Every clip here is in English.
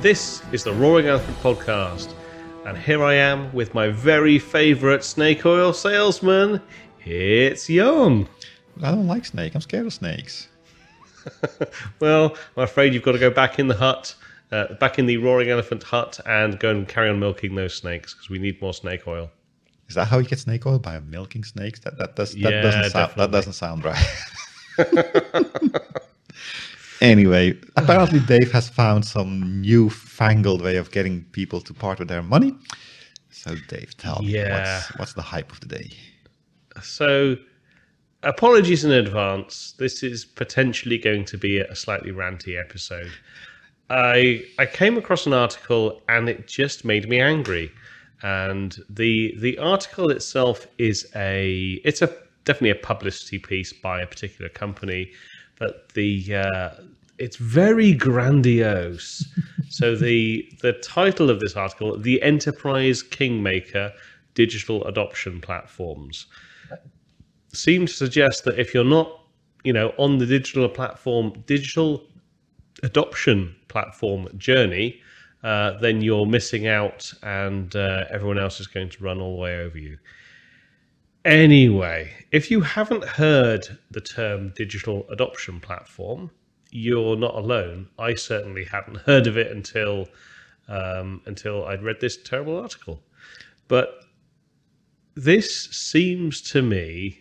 This is the Roaring Elephant Podcast, and here I am with my very favourite snake oil salesman. It's Jon. I don't like snake. I'm scared of snakes. well, I'm afraid you've got to go back in the hut, uh, back in the Roaring Elephant hut, and go and carry on milking those snakes because we need more snake oil. Is that how you get snake oil by milking snakes? That that does that Yeah, doesn't sound that doesn't sound right. anyway, apparently Dave has found some newfangled way of getting people to part with their money. So Dave, tell me what's, what's the hype of the day? So, apologies in advance. This is potentially going to be a slightly ranty episode. I I came across an article and it just made me angry. And the the article itself is a it's a definitely a publicity piece by a particular company, but the uh, it's very grandiose. so the the title of this article, the Enterprise Kingmaker Digital Adoption Platforms seem to suggest that if you're not, you know, on the digital platform, digital adoption platform journey, uh, then you're missing out, and uh, everyone else is going to run all the way over you. Anyway, if you haven't heard the term digital adoption platform, you're not alone. I certainly hadn't heard of it until um, until I'd read this terrible article. But this seems to me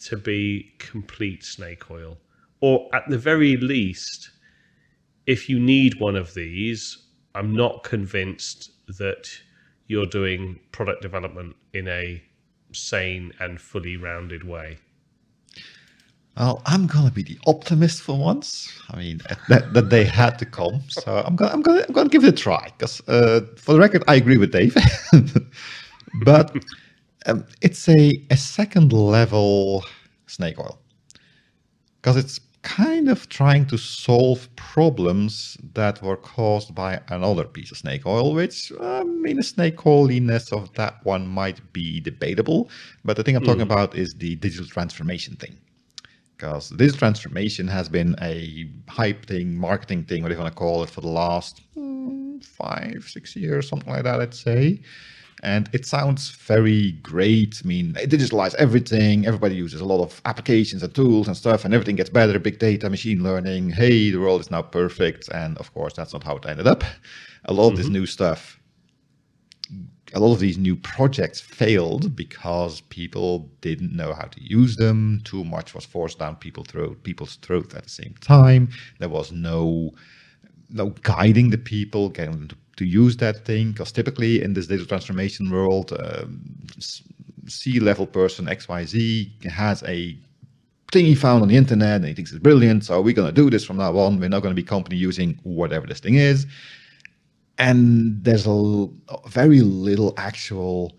to be complete snake oil, or at the very least, if you need one of these, I'm not convinced that you're doing product development in a sane and fully rounded way. Well, I'm gonna be the optimist for once. I mean, that, that they had to come, so I'm gonna I'm gonna I'm gonna give it a try. Because uh, for the record, I agree with Dave, but um, it's a a second level snake oil because it's kind of trying to solve problems that were caused by another piece of snake oil, which I mean, the snake oiliness of that one might be debatable. But the thing I'm talking about is the digital transformation thing because this transformation has been a hype thing, marketing thing, whatever you want to call it, for the last mm, five, six years, something like that, I'd say. And it sounds very great. I mean, it digitalize everything. Everybody uses a lot of applications and tools and stuff, and everything gets better. Big data, machine learning. Hey, the world is now perfect. And of course, that's not how it ended up. A lot of this mm-hmm. new stuff a lot of these new projects failed because people didn't know how to use them. Too much was forced down people's throat, people's throat at the same time. There was no no guiding the people, getting them to, to use that thing. Because typically in this digital transformation world, um, C level person XYZ has a thing he found on the internet and he thinks it's brilliant. So we're going to do this from now on. We're not going to be company using whatever this thing is and there's a very little actual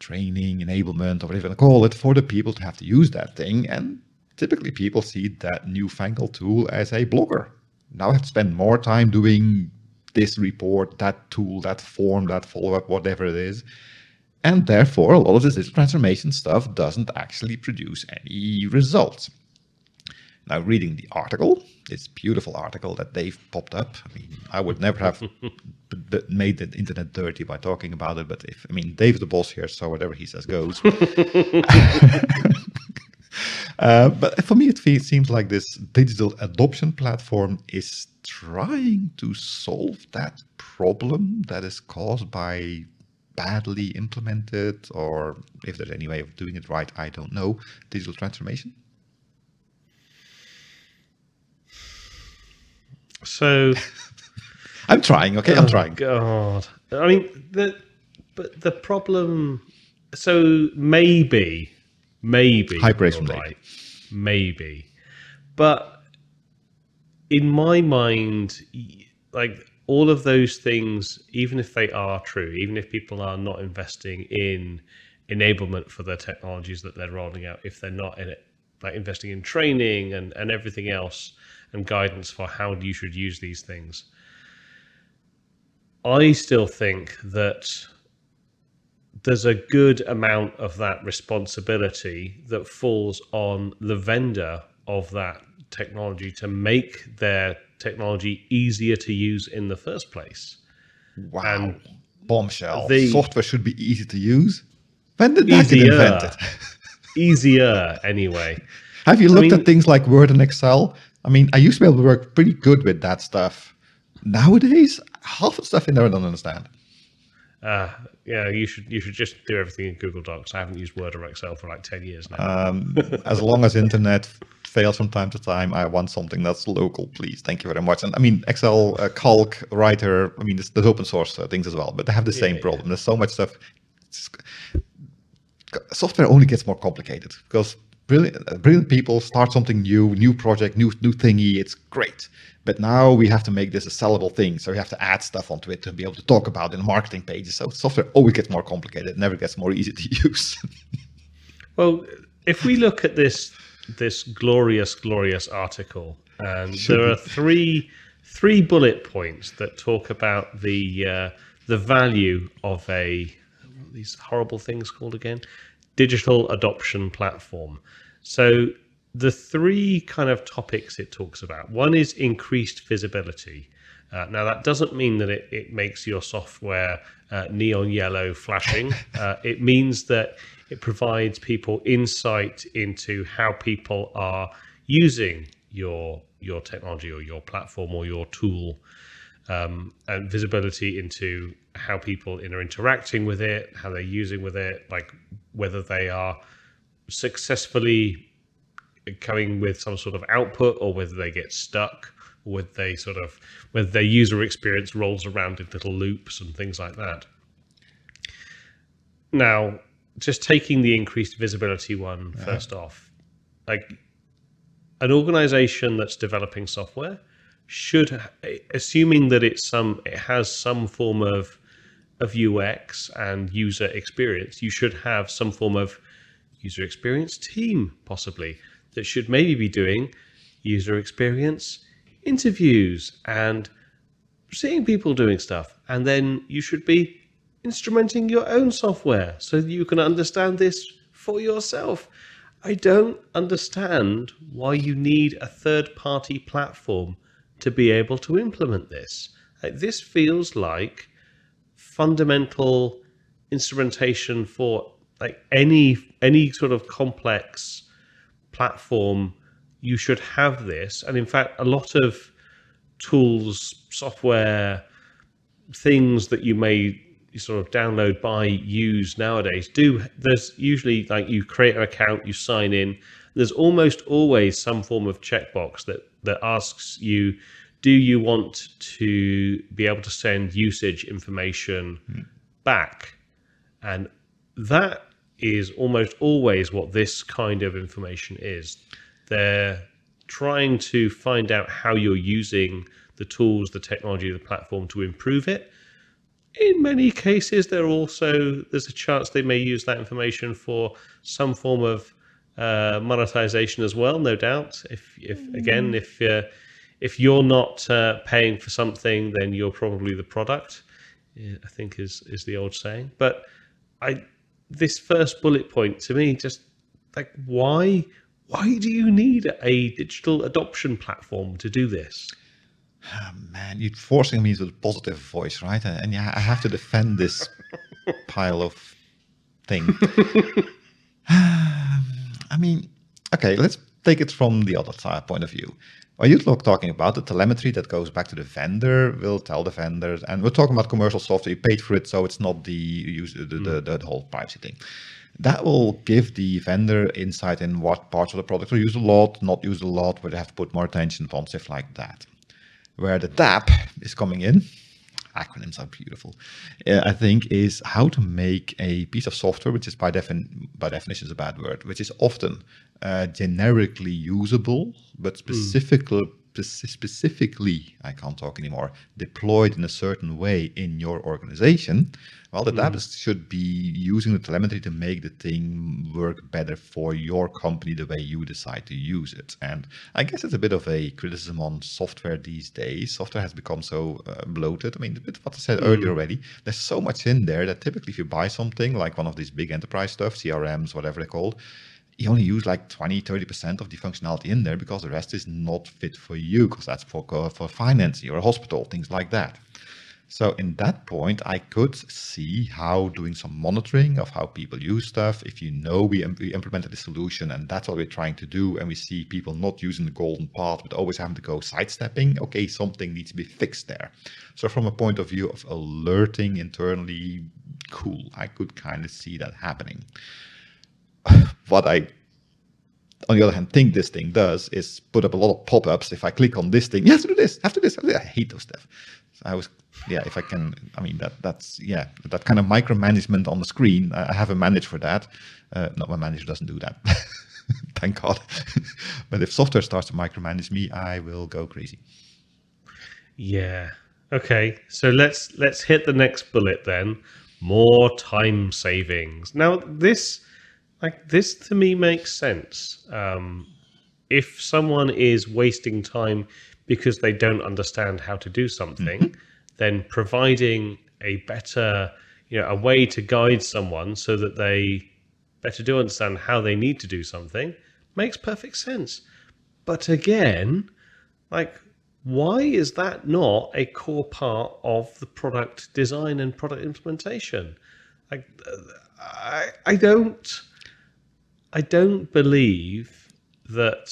training, enablement, or whatever you want to call it, for the people to have to use that thing. And typically, people see that newfangled tool as a blocker. Now I have to spend more time doing this report, that tool, that form, that follow up, whatever it is. And therefore, a lot of this digital transformation stuff doesn't actually produce any results. Now, reading the article, this beautiful article that Dave popped up. I mean, I would never have made the internet dirty by talking about it, but if I mean, Dave's the boss here, so whatever he says goes. uh, but for me, it seems like this digital adoption platform is trying to solve that problem that is caused by badly implemented, or if there's any way of doing it right, I don't know, digital transformation. So, I'm trying. Okay, I'm oh, trying. God, I mean, the but the problem. So maybe, maybe High praise you're from Dave. right, maybe, but in my mind, like all of those things, even if they are true, even if people are not investing in enablement for the technologies that they're rolling out, if they're not in it, like investing in training and, and everything else and guidance for how you should use these things, I still think that there's a good amount of that responsibility that falls on the vendor of that technology to make their technology easier to use in the first place. Wow. And Bombshell. the- Software should be easy to use. When did that get Easier. invented? Easier, anyway. Have you looked mean- at things like Word and Excel? I mean, I used to be able to work pretty good with that stuff. Nowadays, half the stuff in there I don't understand. Uh, yeah, you should you should just do everything in Google Docs. I haven't used Word or Excel for like ten years now. Um, as long as internet fails from time to time, I want something that's local, please. Thank you very much. And I mean, Excel, uh, Calc, Writer. I mean, there's, open source uh, things as well, but they have the same yeah. problem. There's so much stuff. It's- software only gets more complicated because brilliant, brilliant people start something new, new project, new new thingy. It's great, but now we have to make this a sellable thing, so we have to add stuff onto it to be able to talk about in marketing pages. So software always gets more complicated. It never gets more easy to use. Well, if we look at this this glorious, glorious article, and there are three three bullet points that talk about the uh, the value of a what are these horrible things called again digital adoption platform. So the three kind of topics it talks about. One is increased visibility. Uh, now that doesn't mean that it, it makes your software uh, neon yellow flashing. uh, it means that it provides people insight into how people are using your your technology or your platform or your tool um, and visibility into how people are interacting with it, how they're using with it, like whether they are successfully coming with some sort of output or whether they get stuck or whether they sort of whether their user experience rolls around in little loops and things like that. Now, just taking the increased visibility one first off, like an organization that's developing software should assuming that it's some it has some form of of UX and user experience you should have some form of user experience team possibly that should maybe be doing user experience interviews and seeing people doing stuff. And then you should be instrumenting your own software so you can understand this for yourself I don't understand why you need a third party platform to be able to implement this. Uh, this feels like fundamental instrumentation for like any any sort of complex platform you should have this and in fact a lot of tools software things that you may sort of download buy use nowadays do there's usually like you create an account you sign in. There's almost always some form of checkbox that that asks you do you want to be able to send usage information hmm. back? And that is almost always what this kind of information is. They're trying to find out how you're using the tools the technology the platform to improve it in many cases there also there's a chance they may use that information for some form of uh, monetization as well no doubt. If if again if uh, if you're not uh, paying for something then you're probably the product i think is is the old saying. But i this first bullet point to me just like why why do you need a digital adoption platform to do this Ah, man, you're forcing me into a positive voice, right? And, and yeah, I have to defend this pile of thing. I mean, okay, let's take it from the other side point of view. Are you talk- talking about the telemetry that goes back to the vendor? Will tell the vendors, and we're talking about commercial software. You paid for it, so it's not the use the, the, the, the whole privacy thing. That will give the vendor insight in what parts of the product are used a lot, not used a lot, where they have to put more attention on stuff like that where the DAP is coming in. Acronyms are beautiful. Uh, I think is how to make a piece of software, which is by defin by definition is a bad word, which is often uh, generically usable, but specifically specifically I can't talk anymore deployed in a certain way in your organization. Well, the is- should be using the telemetry to make the thing work better for your company the way you decide to use it. And I guess it's a bit of a criticism on software these days. Software has become so uh, bloated. I mean, a bit of what I said earlier already. There's so much in there that typically, if you buy something like one of these big enterprise stuff, CRMs, whatever they're called, you only use like 20, 30% of the functionality in there because the rest is not fit for you because that's for, for finance or a hospital, things like that. So in that point, I could see how doing some monitoring of how people use stuff. If you know we, we implemented a solution and that's what we're trying to do, and we see people not using the golden path but always having to go sidestepping, okay, something needs to be fixed there. So from a point of view of alerting internally, cool, I could kind of see that happening. What I on the other hand, think this thing does is put up a lot of pop-ups. If I click on this thing, you have to do this, have to do this. I hate those stuff. So I was, yeah, if I can, I mean, that that's, yeah, that kind of micromanagement on the screen. I have a manager for that. Uh, not my manager doesn't do that. Thank God. but if software starts to micromanage me, I will go crazy. Yeah. Okay. So let's let's hit the next bullet then. More time savings. Now this like this to me makes sense. Um, if someone is wasting time because they don't understand how to do something, mm-hmm. then providing a better, you know, a way to guide someone so that they better do understand how they need to do something makes perfect sense. But again, like, why is that not a core part of the product design and product implementation? Like, I, I don't, I don't believe that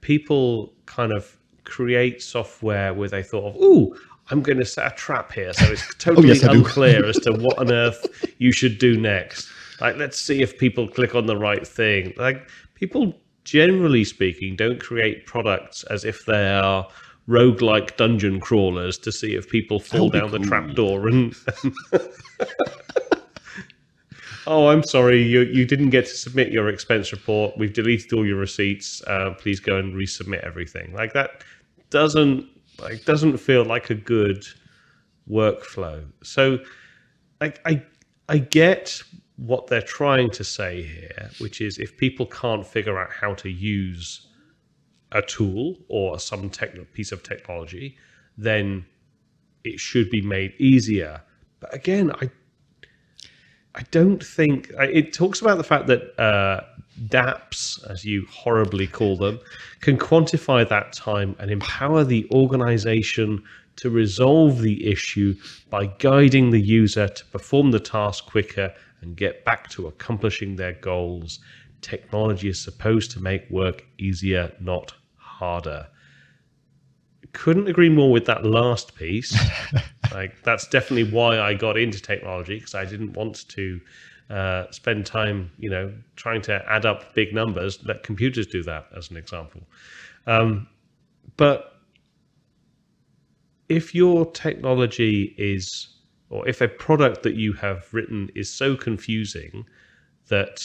people kind of create software where they thought of, "Ooh, I'm going to set a trap here," so it's totally oh, yes, unclear as to what on earth you should do next. Like, let's see if people click on the right thing. Like, people generally speaking don't create products as if they are roguelike dungeon crawlers to see if people fall down cool. the trapdoor and oh, I'm sorry, you you didn't get to submit your expense report. We've deleted all your receipts. Uh, please go and resubmit everything. Like that doesn't like doesn't feel like a good workflow. So, like I I get what they're trying to say here, which is if people can't figure out how to use a tool or some tech, piece of technology, then it should be made easier. But again, I I don't think it talks about the fact that uh, DAPs, as you horribly call them, can quantify that time and empower the organization to resolve the issue by guiding the user to perform the task quicker and get back to accomplishing their goals. Technology is supposed to make work easier, not harder couldn't agree more with that last piece. like that's definitely why I got into technology because I didn't want to uh, spend time, you know, trying to add up big numbers. Let computers do that, as an example. Um, but if your technology is, or if a product that you have written is so confusing that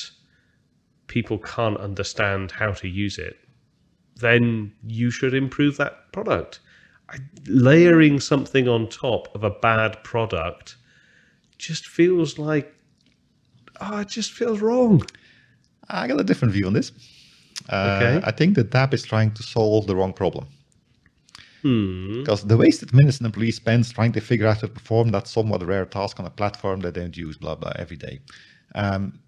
people can't understand how to use it, then you should improve that product. Layering something on top of a bad product just feels like, oh, it just feels wrong. I got a different view on this. Uh, okay. I think that DAP is trying to solve the wrong problem. Hmm. Because the wasted minutes an employee spends trying to figure out how to perform that somewhat rare task on a platform that they don't use, blah, blah, every day. Um,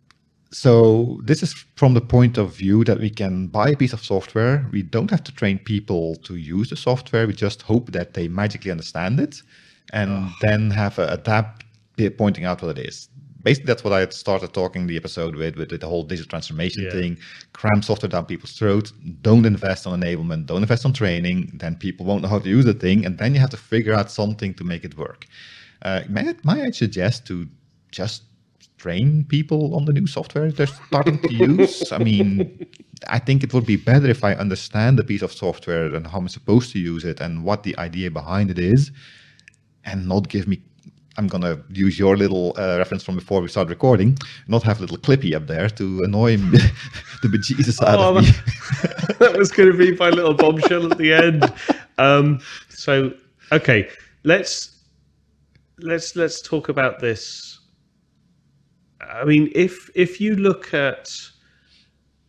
so this is from the point of view that we can buy a piece of software. We don't have to train people to use the software. We just hope that they magically understand it and oh. then have a, a tab pointing out what it is. Basically, that's what I started talking the episode with, with, the whole digital transformation yeah. thing. Cram software down people's throats. Don't invest on enablement. Don't invest on training. Then people won't know how to use the thing. And then you have to figure out something to make it work. Uh, may, may I suggest to just train people on the new software they're starting to use. I mean, I think it would be better if I understand the piece of software and how I'm supposed to use it and what the idea behind it is, and not give me. I'm gonna use your little uh, reference from before we start recording. Not have a little clippy up there to annoy me, the bejesus out oh, of me. that was going to be my little bombshell at the end. Um, so, okay, let's let's let's talk about this I mean, if if you look at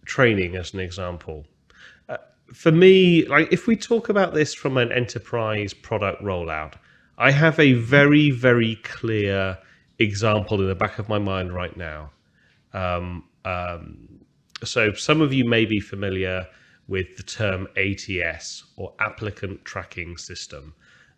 training as an example, uh, for me, like if we talk about this from an enterprise product rollout, I have a very very clear example in the back of my mind right now um, Um, so some of you may be familiar with the term ATS or applicant tracking system.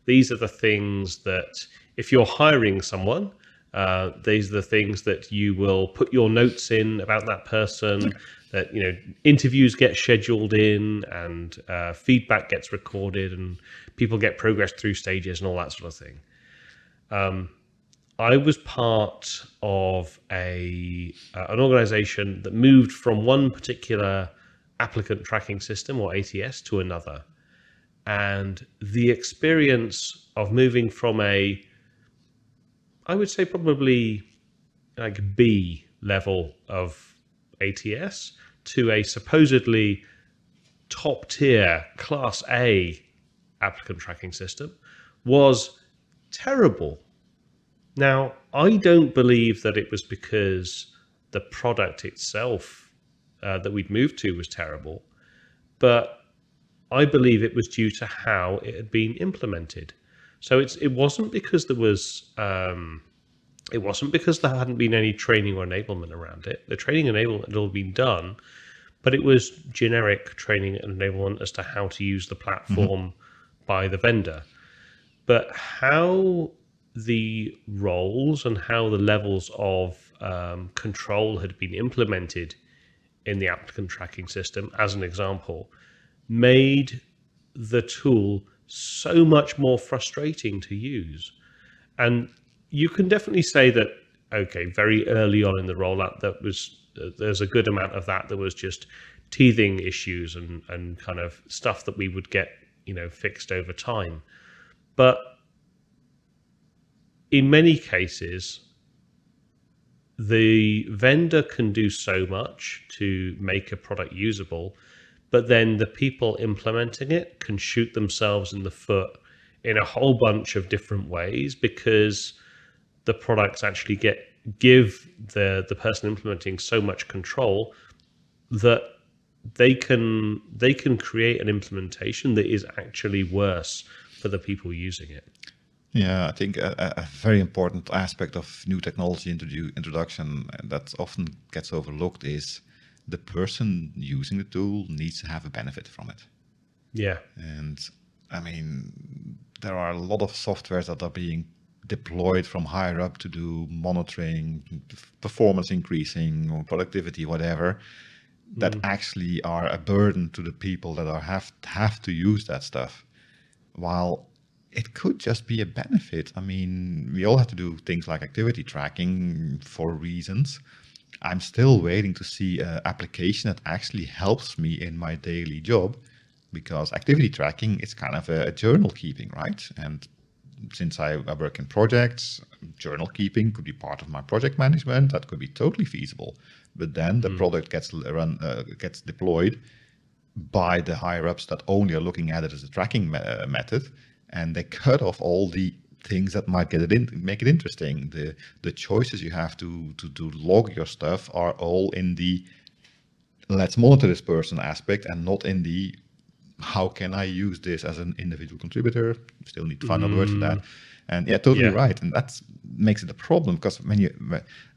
These are the things that if you're hiring someone, uh, these are the things that you will put your notes in about that person. That you know, interviews get scheduled in, and uh, feedback gets recorded, and people get progress through stages, and all that sort of thing. Um, I was part of a uh, an organization that moved from one particular applicant tracking system or ATS to another, and the experience of moving from a I would say probably like B level of ATS to a supposedly top tier class A applicant tracking system was terrible. Now, I don't believe that it was because the product itself uh, that we'd moved to was terrible, but I believe it was due to how it had been implemented. So it's it wasn't because there was um, it wasn't because there hadn't been any training or enablement around it. The training enablement had all been done, but it was generic training and enablement as to how to use the platform mm-hmm. by the vendor. But how the roles and how the levels of um, control had been implemented in the applicant tracking system, as an example, made the tool so much more frustrating to use. And you can definitely say that, okay, very early on in the rollout, that was uh, there's a good amount of that that was just teething issues and, and kind of stuff that we would get, you know, fixed over time. But in many cases, the vendor can do so much to make a product usable but then the people implementing it can shoot themselves in the foot in a whole bunch of different ways because the products actually get give the the person implementing so much control that they can they can create an implementation that is actually worse for the people using it. Yeah, I think a, a very important aspect of new technology introdu- introduction that often gets overlooked is the person using the tool needs to have a benefit from it. Yeah. And I mean, there are a lot of softwares that are being deployed from higher up to do monitoring, performance increasing, or productivity, whatever, that mm. actually are a burden to the people that are have have to use that stuff. While it could just be a benefit. I mean, we all have to do things like activity tracking for reasons, I'm still waiting to see an application that actually helps me in my daily job because activity tracking is kind of a, a journal keeping, right? And since I, I, work in projects, journal keeping could be part of my project management. That could be totally feasible. But then the mm. product gets run, uh, gets deployed by the higher ups that only are looking at it as a tracking me- uh, method, and they cut off all the things that might get it in, make it interesting. The the choices you have to to to log your stuff are all in the let's monitor this person aspect and not in the how can I use this as an individual contributor? Still need find mm. a word for that. And yeah, totally yeah. right. And that makes it a problem because when you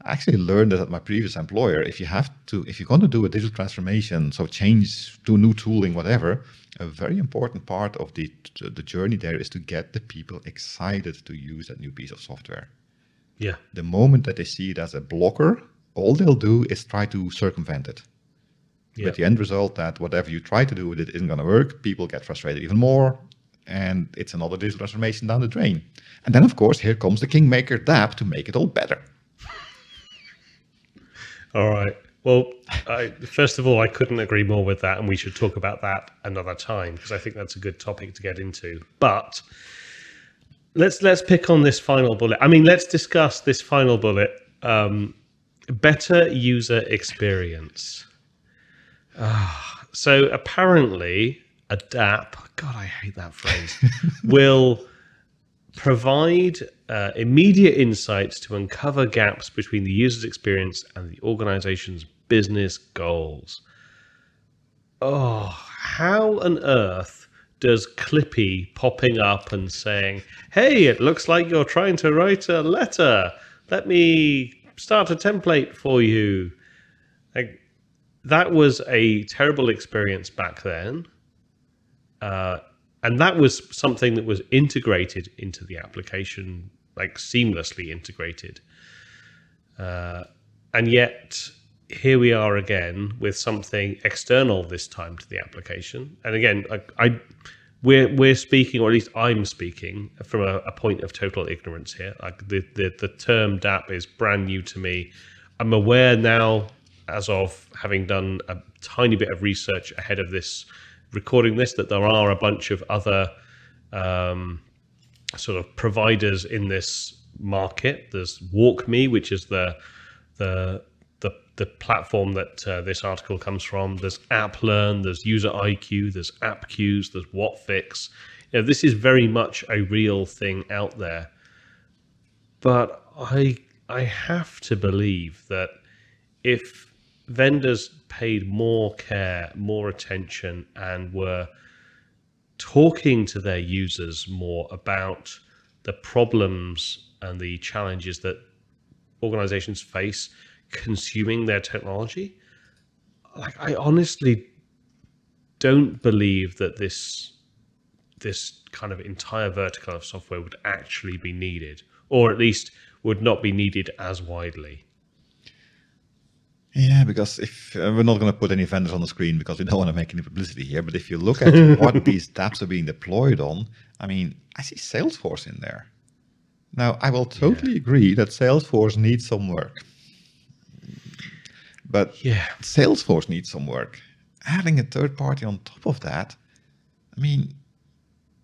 I actually learned that at my previous employer, if you have to, if you're going to do a digital transformation, so change to new tooling, whatever, a very important part of the the journey there is to get the people excited to use that new piece of software. Yeah. The moment that they see it as a blocker, all they'll do is try to circumvent it. Yeah. But the end result that whatever you try to do with it isn't going to work, people get frustrated even more, and it's another digital transformation down the drain. And then, of course, here comes the kingmaker DAP to make it all better. all right. Well, I, first of all, I couldn't agree more with that, and we should talk about that another time because I think that's a good topic to get into. But let's let's pick on this final bullet. I mean, let's discuss this final bullet. Um, better user experience. Uh, so apparently, a DAP. God, I hate that phrase. will provide uh, immediate insights to uncover gaps between the user's experience and the organization's business goals. Oh, how on earth does Clippy popping up and saying, Hey, it looks like you're trying to write a letter. Let me start a template for you. Like that was a terrible experience back then, uh, and that was something that was integrated into the application, like seamlessly integrated. Uh, and yet here we are again with something external this time to the application. And again, I, I we're we're speaking, or at least I'm speaking, from a, a, point of total ignorance here. Like the, the the term DAP is brand new to me. I'm aware now, as of having done a tiny bit of research ahead of this recording this, that there are a bunch of other um, sort of providers in this market. There's WalkMe, which is the the the, the platform that uh, this article comes from. There's AppLearn, there's User IQ, there's Appcues, there's WhatFix. You know, this is very much a real thing out there. But I I have to believe that if vendors paid more care, more attention, and were talking to their users more about the problems and the challenges that organizations face consuming their technology. Like I honestly don't believe that this this kind of entire vertical of software would actually be needed, or at least would not be needed as widely. Yeah, because if uh, we're not going to put any vendors on the screen because we don't want to make any publicity here, but if you look at what these DAPs are being deployed on, I mean, I see Salesforce in there. Now, I will totally yeah. agree that Salesforce needs some work. But yeah. Salesforce needs some work. Adding a third party on top of that, I mean,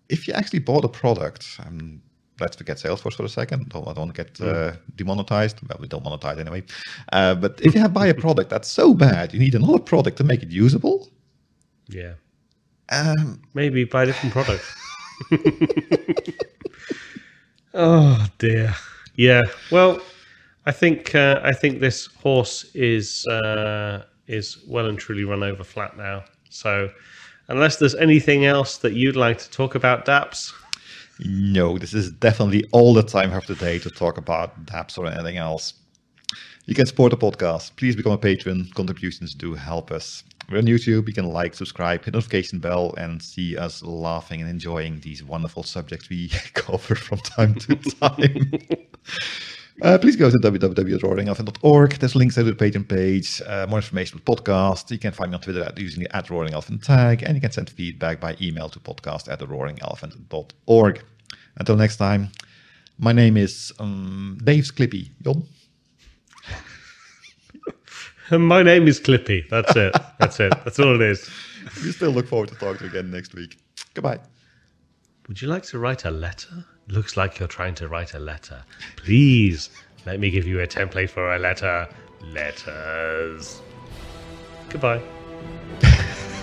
if you actually bought a product, um, let's forget Salesforce for a second. Don't, I don't want to get uh, demonetized. Well, we don't monetize anyway. Uh, but if you have buy a product that's so bad, you need another product to make it usable. Yeah. Um, Maybe buy a different product. Oh dear. Yeah. Well, I think uh, I think this horse is uh, is well and truly run over flat now. So, unless there's anything else that you'd like to talk about, Daps. No, this is definitely all the time of the day to talk about Daps or anything else. You can support the podcast. Please become a patron. Contributions do help us. We're on YouTube. You can like, subscribe, hit notification bell, and see us laughing and enjoying these wonderful subjects we cover from time to time. Uh, please go to www.roaringelephant.org. There's links to the Patreon page, uh, more information on the podcast. You can find me on Twitter at using the at Roaring Elephant tag, and you can send feedback by email to podcast at roaringelephant.org. Until next time, my name is um, Dave Clippy. Jon? My name is Clippy. That's it. That's it. That's all it is. We still look forward to talking to you again next week. Goodbye. Would you like to write a letter? Looks like you're trying to write a letter. Please let me give you a template for a letter. Letters. Goodbye.